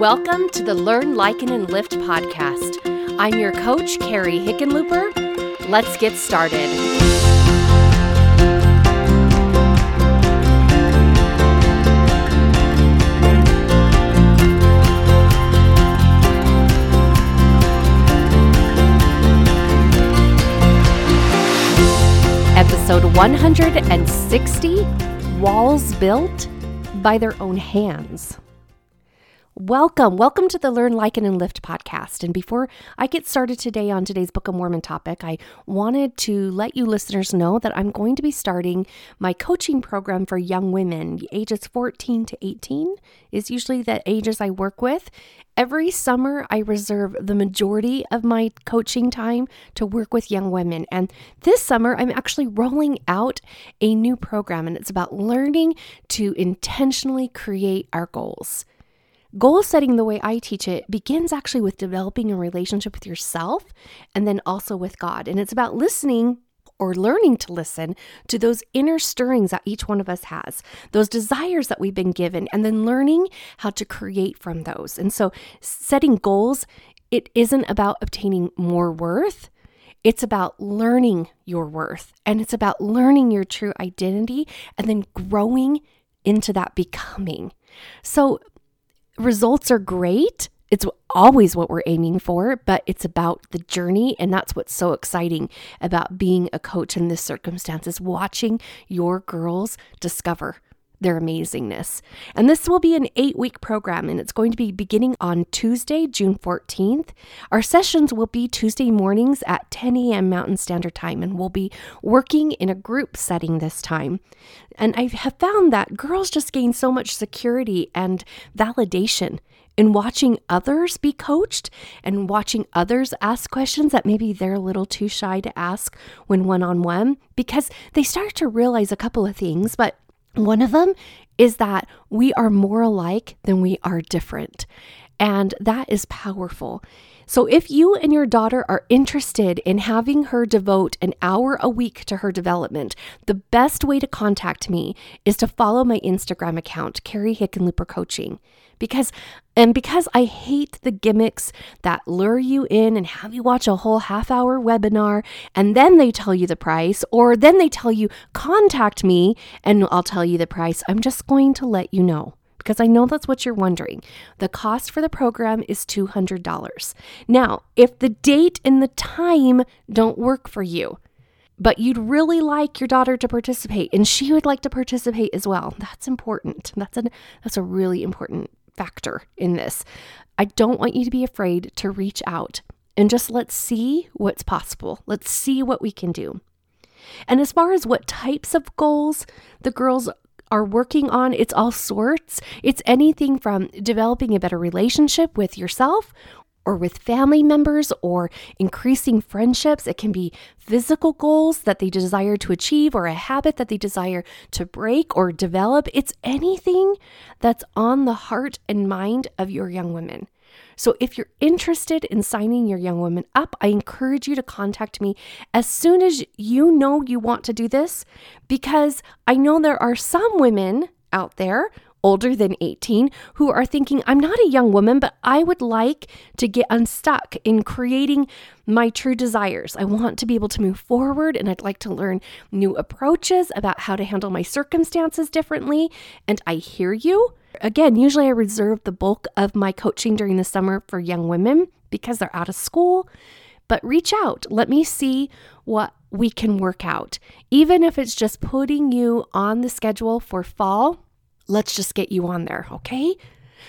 Welcome to the Learn, Liken, and Lift podcast. I'm your coach, Carrie Hickenlooper. Let's get started. Episode 160 Walls Built by Their Own Hands. Welcome. Welcome to the Learn, Liken, and Lift podcast. And before I get started today on today's Book of Mormon topic, I wanted to let you listeners know that I'm going to be starting my coaching program for young women, ages 14 to 18 is usually the ages I work with. Every summer, I reserve the majority of my coaching time to work with young women. And this summer, I'm actually rolling out a new program, and it's about learning to intentionally create our goals. Goal setting, the way I teach it, begins actually with developing a relationship with yourself and then also with God. And it's about listening or learning to listen to those inner stirrings that each one of us has, those desires that we've been given, and then learning how to create from those. And so, setting goals, it isn't about obtaining more worth. It's about learning your worth and it's about learning your true identity and then growing into that becoming. So, results are great. It's always what we're aiming for, but it's about the journey. And that's what's so exciting about being a coach in this circumstance is watching your girls discover their amazingness. And this will be an eight week program, and it's going to be beginning on Tuesday, June 14th. Our sessions will be Tuesday mornings at 10 a.m. Mountain Standard Time, and we'll be working in a group setting this time. And I have found that girls just gain so much security and validation in watching others be coached and watching others ask questions that maybe they're a little too shy to ask when one on one because they start to realize a couple of things, but one of them is that we are more alike than we are different. And that is powerful. So, if you and your daughter are interested in having her devote an hour a week to her development, the best way to contact me is to follow my Instagram account, Carrie Hickenlooper Coaching because and because I hate the gimmicks that lure you in and have you watch a whole half hour webinar and then they tell you the price or then they tell you contact me and I'll tell you the price. I'm just going to let you know because I know that's what you're wondering. The cost for the program is $200. Now, if the date and the time don't work for you, but you'd really like your daughter to participate and she would like to participate as well. That's important. That's a that's a really important factor in this. I don't want you to be afraid to reach out and just let's see what's possible. Let's see what we can do. And as far as what types of goals the girls are working on, it's all sorts. It's anything from developing a better relationship with yourself or with family members or increasing friendships. It can be physical goals that they desire to achieve or a habit that they desire to break or develop. It's anything that's on the heart and mind of your young women. So, if you're interested in signing your young women up, I encourage you to contact me as soon as you know you want to do this because I know there are some women out there older than 18 who are thinking, I'm not a young woman, but I would like to get unstuck in creating my true desires. I want to be able to move forward and I'd like to learn new approaches about how to handle my circumstances differently. And I hear you. Again, usually I reserve the bulk of my coaching during the summer for young women because they're out of school. But reach out. Let me see what we can work out. Even if it's just putting you on the schedule for fall, Let's just get you on there, okay?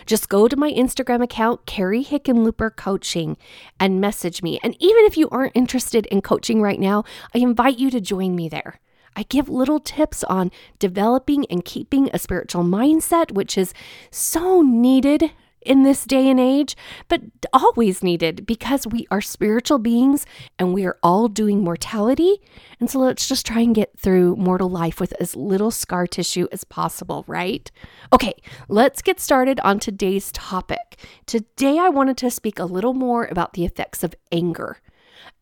Just go to my Instagram account, Carrie Hickenlooper Coaching, and message me. And even if you aren't interested in coaching right now, I invite you to join me there. I give little tips on developing and keeping a spiritual mindset, which is so needed in this day and age, but always needed because we are spiritual beings and we are all doing mortality. And so let's just try and get through mortal life with as little scar tissue as possible, right? Okay, let's get started on today's topic. Today, I wanted to speak a little more about the effects of anger.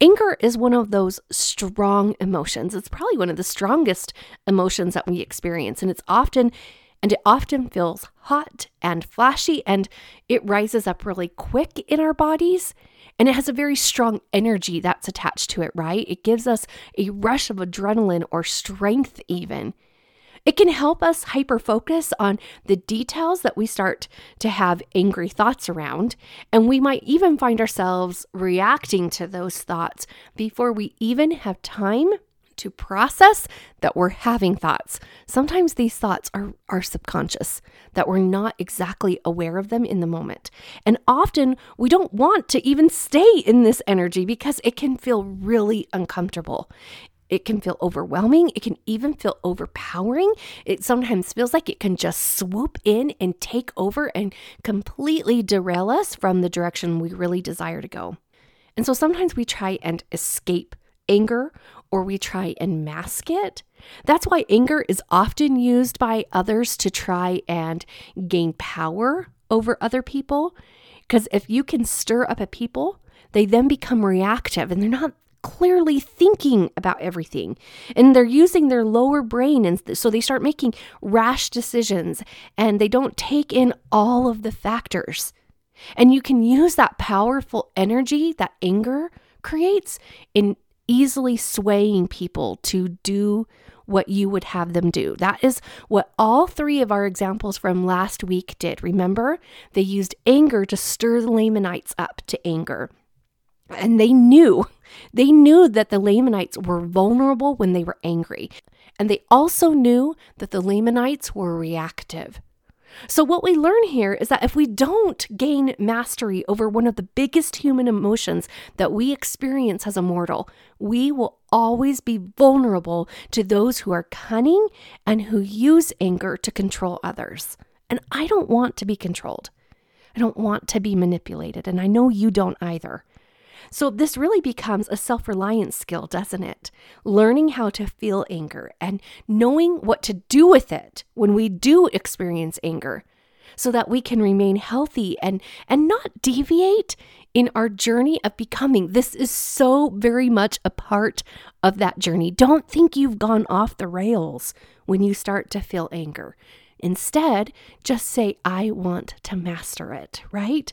Anger is one of those strong emotions. It's probably one of the strongest emotions that we experience, and it's often And it often feels hot and flashy and it rises up really quick in our bodies. And it has a very strong energy that's attached to it, right? It gives us a rush of adrenaline or strength, even. It can help us hyper focus on the details that we start to have angry thoughts around. And we might even find ourselves reacting to those thoughts before we even have time to process that we're having thoughts. Sometimes these thoughts are, are subconscious, that we're not exactly aware of them in the moment. And often we don't want to even stay in this energy because it can feel really uncomfortable. It can feel overwhelming. It can even feel overpowering. It sometimes feels like it can just swoop in and take over and completely derail us from the direction we really desire to go. And so sometimes we try and escape anger or we try and mask it. That's why anger is often used by others to try and gain power over other people. Because if you can stir up a people, they then become reactive and they're not clearly thinking about everything and they're using their lower brain and so they start making rash decisions and they don't take in all of the factors and you can use that powerful energy that anger creates in easily swaying people to do what you would have them do. That is what all three of our examples from last week did. Remember, they used anger to stir the Lamanites up to anger. And they knew, they knew that the Lamanites were vulnerable when they were angry. And they also knew that the Lamanites were reactive. So, what we learn here is that if we don't gain mastery over one of the biggest human emotions that we experience as a mortal, we will always be vulnerable to those who are cunning and who use anger to control others. And I don't want to be controlled. I don't want to be manipulated. And I know you don't either. So, this really becomes a self reliance skill, doesn't it? Learning how to feel anger and knowing what to do with it when we do experience anger so that we can remain healthy and, and not deviate in our journey of becoming. This is so very much a part of that journey. Don't think you've gone off the rails when you start to feel anger. Instead, just say, I want to master it, right?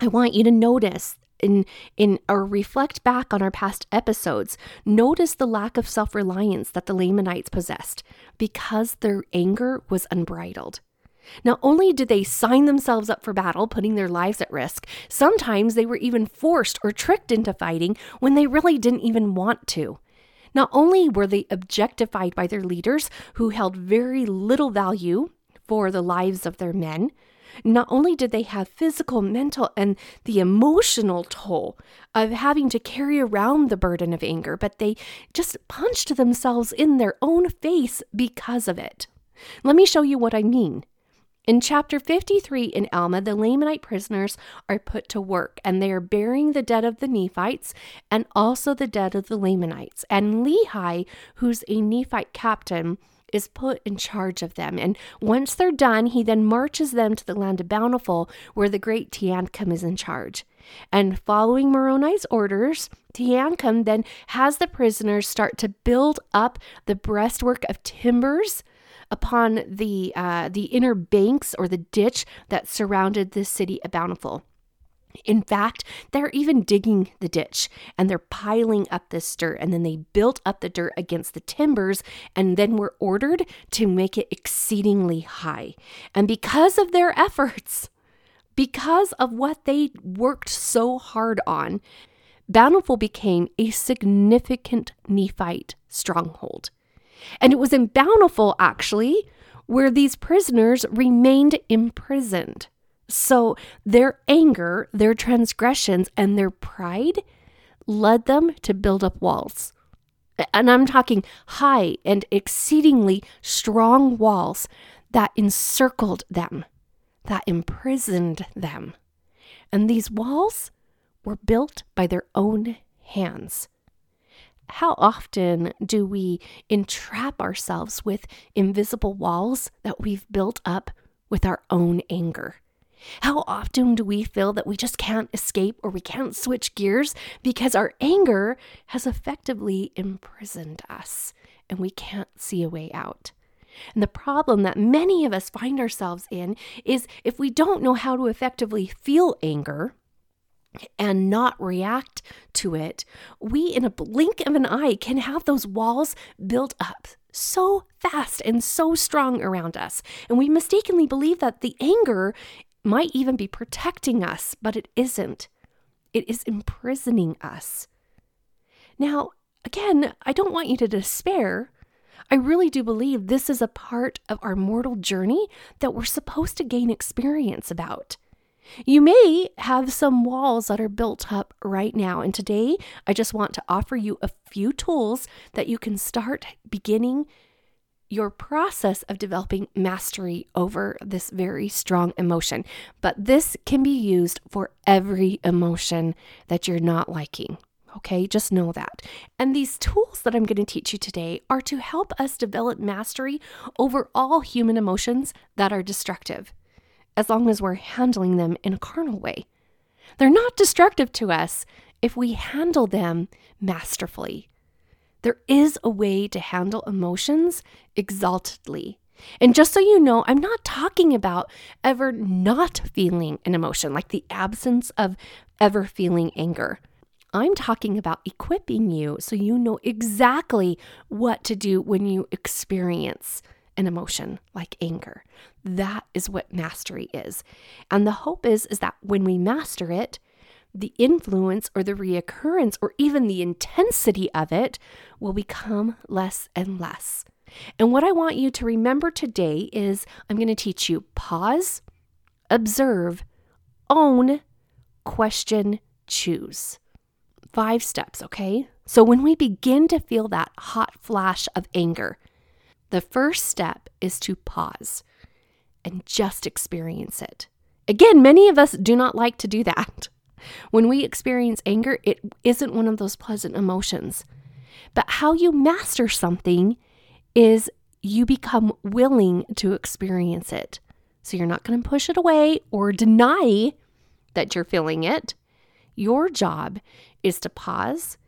I want you to notice in in or reflect back on our past episodes, notice the lack of self-reliance that the Lamanites possessed because their anger was unbridled. Not only did they sign themselves up for battle, putting their lives at risk, sometimes they were even forced or tricked into fighting when they really didn't even want to. Not only were they objectified by their leaders, who held very little value for the lives of their men, not only did they have physical, mental, and the emotional toll of having to carry around the burden of anger, but they just punched themselves in their own face because of it. Let me show you what I mean. In chapter 53 in Alma, the Lamanite prisoners are put to work and they are burying the dead of the Nephites and also the dead of the Lamanites. And Lehi, who's a Nephite captain, is put in charge of them. And once they're done, he then marches them to the land of Bountiful, where the great Teancum is in charge. And following Moroni's orders, Teancum then has the prisoners start to build up the breastwork of timbers upon the uh, the inner banks or the ditch that surrounded the city of Bountiful. In fact, they're even digging the ditch and they're piling up this dirt. And then they built up the dirt against the timbers and then were ordered to make it exceedingly high. And because of their efforts, because of what they worked so hard on, Bountiful became a significant Nephite stronghold. And it was in Bountiful, actually, where these prisoners remained imprisoned. So their anger, their transgressions, and their pride led them to build up walls. And I'm talking high and exceedingly strong walls that encircled them, that imprisoned them. And these walls were built by their own hands. How often do we entrap ourselves with invisible walls that we've built up with our own anger? How often do we feel that we just can't escape or we can't switch gears because our anger has effectively imprisoned us and we can't see a way out? And the problem that many of us find ourselves in is if we don't know how to effectively feel anger, and not react to it, we in a blink of an eye can have those walls built up so fast and so strong around us. And we mistakenly believe that the anger might even be protecting us, but it isn't. It is imprisoning us. Now, again, I don't want you to despair. I really do believe this is a part of our mortal journey that we're supposed to gain experience about. You may have some walls that are built up right now. And today, I just want to offer you a few tools that you can start beginning your process of developing mastery over this very strong emotion. But this can be used for every emotion that you're not liking. Okay, just know that. And these tools that I'm going to teach you today are to help us develop mastery over all human emotions that are destructive as long as we're handling them in a carnal way. They're not destructive to us if we handle them masterfully. There is a way to handle emotions exaltedly. And just so you know, I'm not talking about ever not feeling an emotion, like the absence of ever feeling anger. I'm talking about equipping you so you know exactly what to do when you experience an emotion like anger. That is what mastery is. And the hope is is that when we master it, the influence or the reoccurrence or even the intensity of it will become less and less. And what I want you to remember today is I'm going to teach you pause, observe, own, question, choose. Five steps, okay? So when we begin to feel that hot flash of anger, the first step is to pause and just experience it. Again, many of us do not like to do that. When we experience anger, it isn't one of those pleasant emotions. But how you master something is you become willing to experience it. So you're not going to push it away or deny that you're feeling it. Your job is to pause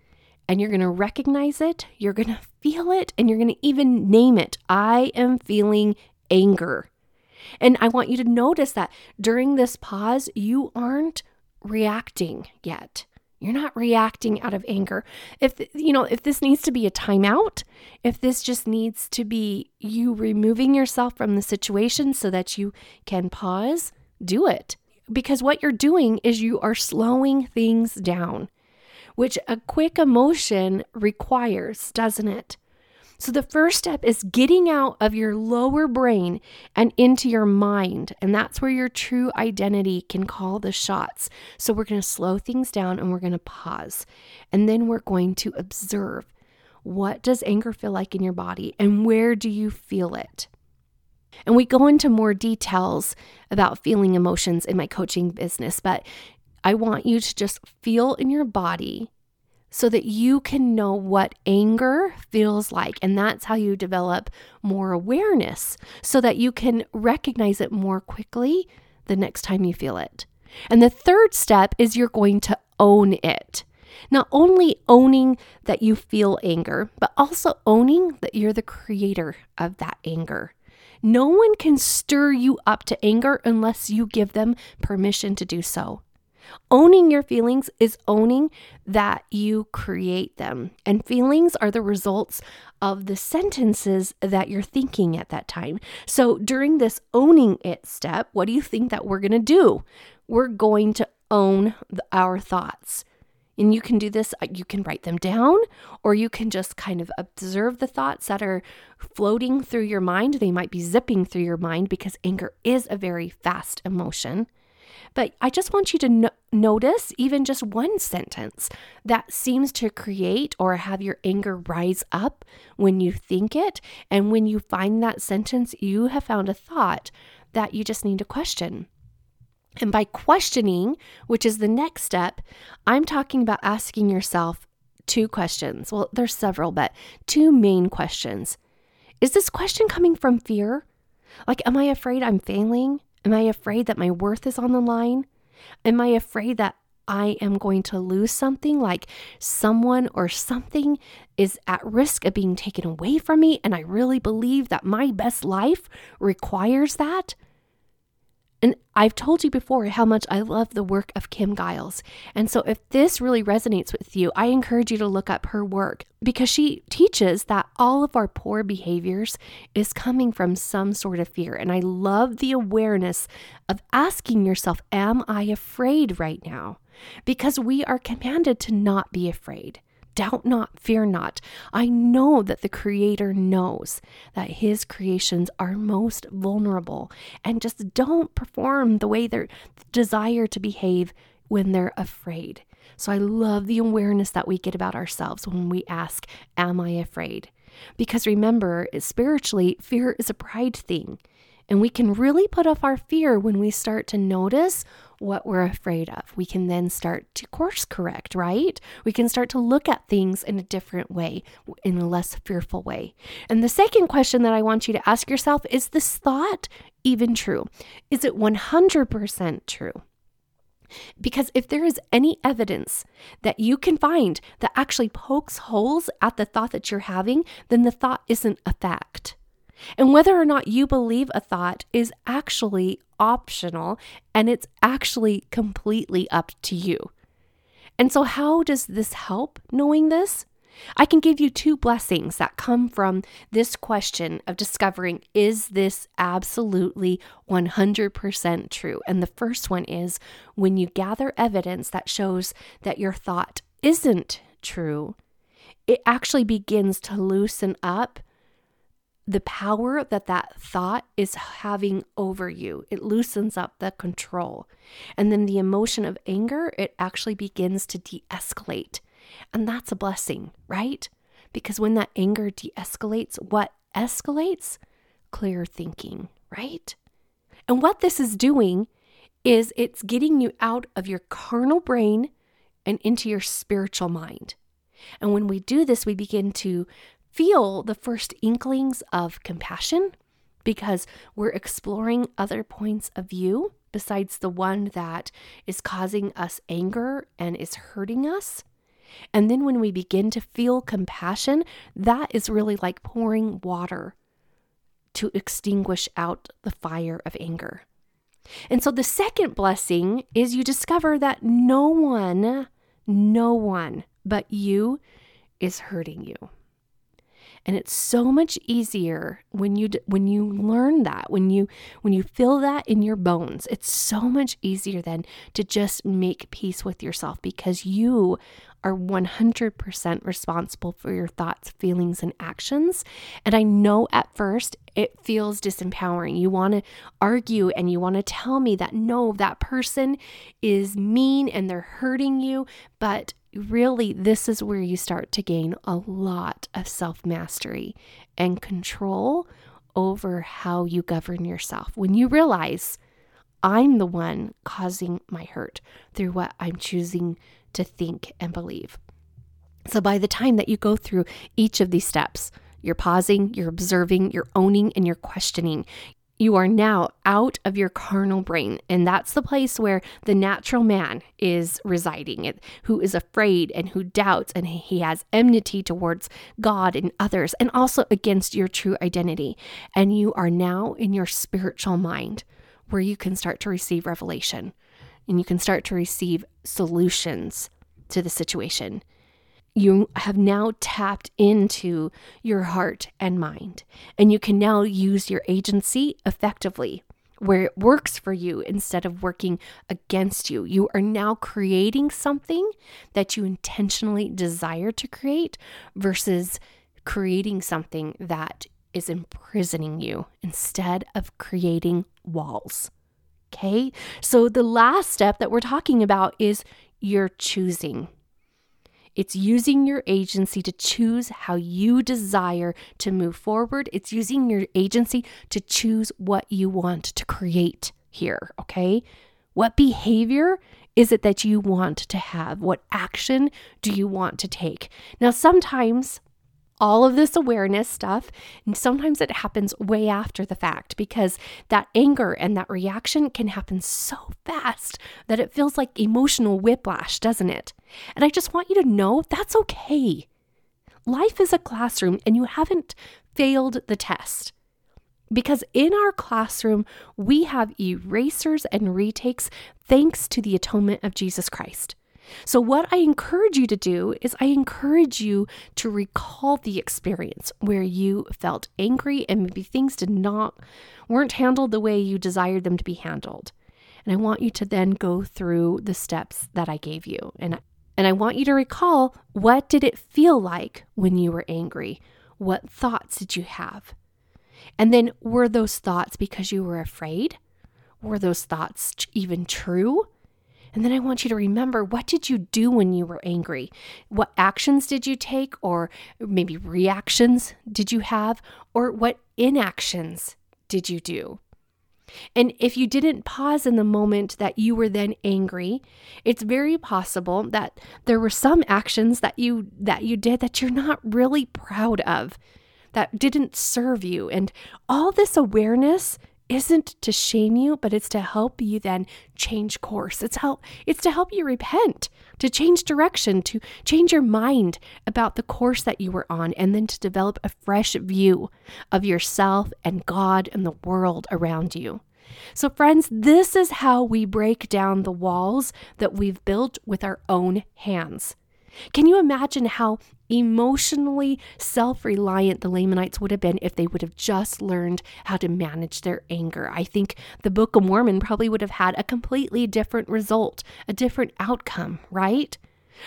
and you're going to recognize it, you're going to feel it, and you're going to even name it. I am feeling anger. And I want you to notice that during this pause, you aren't reacting yet. You're not reacting out of anger. If you know, if this needs to be a timeout, if this just needs to be you removing yourself from the situation so that you can pause, do it. Because what you're doing is you are slowing things down which a quick emotion requires, doesn't it? So, the first step is getting out of your lower brain and into your mind. And that's where your true identity can call the shots. So, we're going to slow things down and we're going to pause. And then we're going to observe what does anger feel like in your body and where do you feel it? And we go into more details about feeling emotions in my coaching business, but I want you to just feel in your body so that you can know what anger feels like. And that's how you develop more awareness so that you can recognize it more quickly the next time you feel it. And the third step is you're going to own it. Not only owning that you feel anger, but also owning that you're the creator of that anger. No one can stir you up to anger unless you give them permission to do so. Owning your feelings is owning that you create them. And feelings are the results of the sentences that you're thinking at that time. So during this owning it step, what do you think that we're going to do? We're going to own the, our thoughts. And you can do this, uh, you can write them down, or you can just kind of observe the thoughts that are floating through your mind. They might be zipping through your mind because anger is a very fast emotion. But I just want you to no- notice even just one sentence that seems to create or have your anger rise up when you think it. And when you find that sentence, you have found a thought that you just need to question. And by questioning, which is the next step, I'm talking about asking yourself two questions. Well, there's several, but two main questions. Is this question coming from fear? Like, am I afraid I'm failing? Am I afraid that my worth is on the line? Am I afraid that I am going to lose something, like someone or something is at risk of being taken away from me, and I really believe that my best life requires that, and I've told you before how much I love the work of Kim Giles. And so, if this really resonates with you, I encourage you to look up her work because she teaches that all of our poor behaviors is coming from some sort of fear. And I love the awareness of asking yourself, Am I afraid right now? Because we are commanded to not be afraid. Doubt not, fear not. I know that the Creator knows that His creations are most vulnerable and just don't perform the way they desire to behave when they're afraid. So I love the awareness that we get about ourselves when we ask, Am I afraid? Because remember, spiritually, fear is a pride thing. And we can really put off our fear when we start to notice what we're afraid of. We can then start to course correct, right? We can start to look at things in a different way, in a less fearful way. And the second question that I want you to ask yourself is this thought even true? Is it 100% true? Because if there is any evidence that you can find that actually pokes holes at the thought that you're having, then the thought isn't a fact. And whether or not you believe a thought is actually optional and it's actually completely up to you. And so, how does this help knowing this? I can give you two blessings that come from this question of discovering is this absolutely 100% true? And the first one is when you gather evidence that shows that your thought isn't true, it actually begins to loosen up the power that that thought is having over you. It loosens up the control. And then the emotion of anger, it actually begins to de escalate. And that's a blessing, right? Because when that anger de escalates, what escalates? Clear thinking, right? And what this is doing is it's getting you out of your carnal brain and into your spiritual mind. And when we do this, we begin to feel the first inklings of compassion because we're exploring other points of view besides the one that is causing us anger and is hurting us. And then when we begin to feel compassion, that is really like pouring water to extinguish out the fire of anger. And so the second blessing is you discover that no one, no one but you is hurting you. And it's so much easier when you when you learn that, when you when you feel that in your bones. It's so much easier then to just make peace with yourself because you are 100% responsible for your thoughts, feelings, and actions. And I know at first it feels disempowering. You want to argue and you want to tell me that no, that person is mean and they're hurting you. But really, this is where you start to gain a lot of self mastery and control over how you govern yourself. When you realize I'm the one causing my hurt through what I'm choosing to think and believe. So by the time that you go through each of these steps, you're pausing, you're observing, you're owning, and you're questioning you are now out of your carnal brain. And that's the place where the natural man is residing, who is afraid and who doubts, and he has enmity towards God and others, and also against your true identity. And you are now in your spiritual mind where you can start to receive revelation and you can start to receive solutions to the situation you have now tapped into your heart and mind, and you can now use your agency effectively where it works for you instead of working against you. You are now creating something that you intentionally desire to create versus creating something that is imprisoning you instead of creating walls. Okay, so the last step that we're talking about is you're choosing. It's using your agency to choose how you desire to move forward. It's using your agency to choose what you want to create here, okay? What behavior is it that you want to have? What action do you want to take? Now, sometimes all of this awareness stuff, and sometimes it happens way after the fact because that anger and that reaction can happen so fast that it feels like emotional whiplash, doesn't it? And I just want you to know that's okay. Life is a classroom and you haven't failed the test. Because in our classroom, we have erasers and retakes thanks to the atonement of Jesus Christ. So, what I encourage you to do is, I encourage you to recall the experience where you felt angry and maybe things did not, weren't handled the way you desired them to be handled. And I want you to then go through the steps that I gave you. And, and I want you to recall what did it feel like when you were angry? What thoughts did you have? And then were those thoughts because you were afraid? Were those thoughts even true? And then I want you to remember what did you do when you were angry? What actions did you take, or maybe reactions did you have, or what inactions did you do? And if you didn't pause in the moment that you were then angry, it's very possible that there were some actions that you that you did that you're not really proud of that didn't serve you. And all this awareness isn't to shame you, but it's to help you then change course. It's help it's to help you repent, to change direction, to change your mind about the course that you were on and then to develop a fresh view of yourself and God and the world around you. So friends, this is how we break down the walls that we've built with our own hands. Can you imagine how emotionally self reliant the Lamanites would have been if they would have just learned how to manage their anger? I think the Book of Mormon probably would have had a completely different result, a different outcome, right?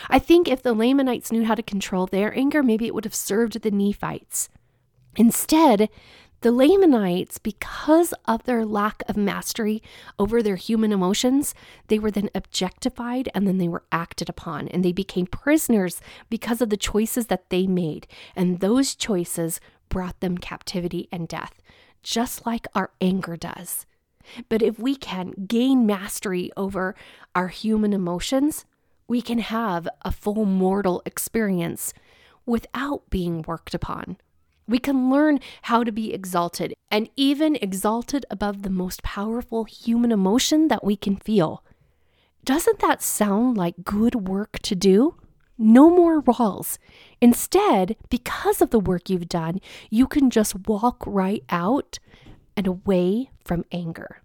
I think if the Lamanites knew how to control their anger, maybe it would have served the Nephites. Instead, the Lamanites, because of their lack of mastery over their human emotions, they were then objectified and then they were acted upon, and they became prisoners because of the choices that they made. And those choices brought them captivity and death, just like our anger does. But if we can gain mastery over our human emotions, we can have a full mortal experience without being worked upon. We can learn how to be exalted and even exalted above the most powerful human emotion that we can feel. Doesn't that sound like good work to do? No more walls. Instead, because of the work you've done, you can just walk right out and away from anger.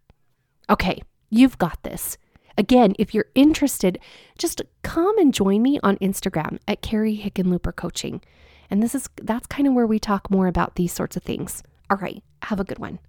Okay, you've got this. Again, if you're interested, just come and join me on Instagram at Carrie Hickenlooper Coaching. And this is that's kind of where we talk more about these sorts of things. All right, have a good one.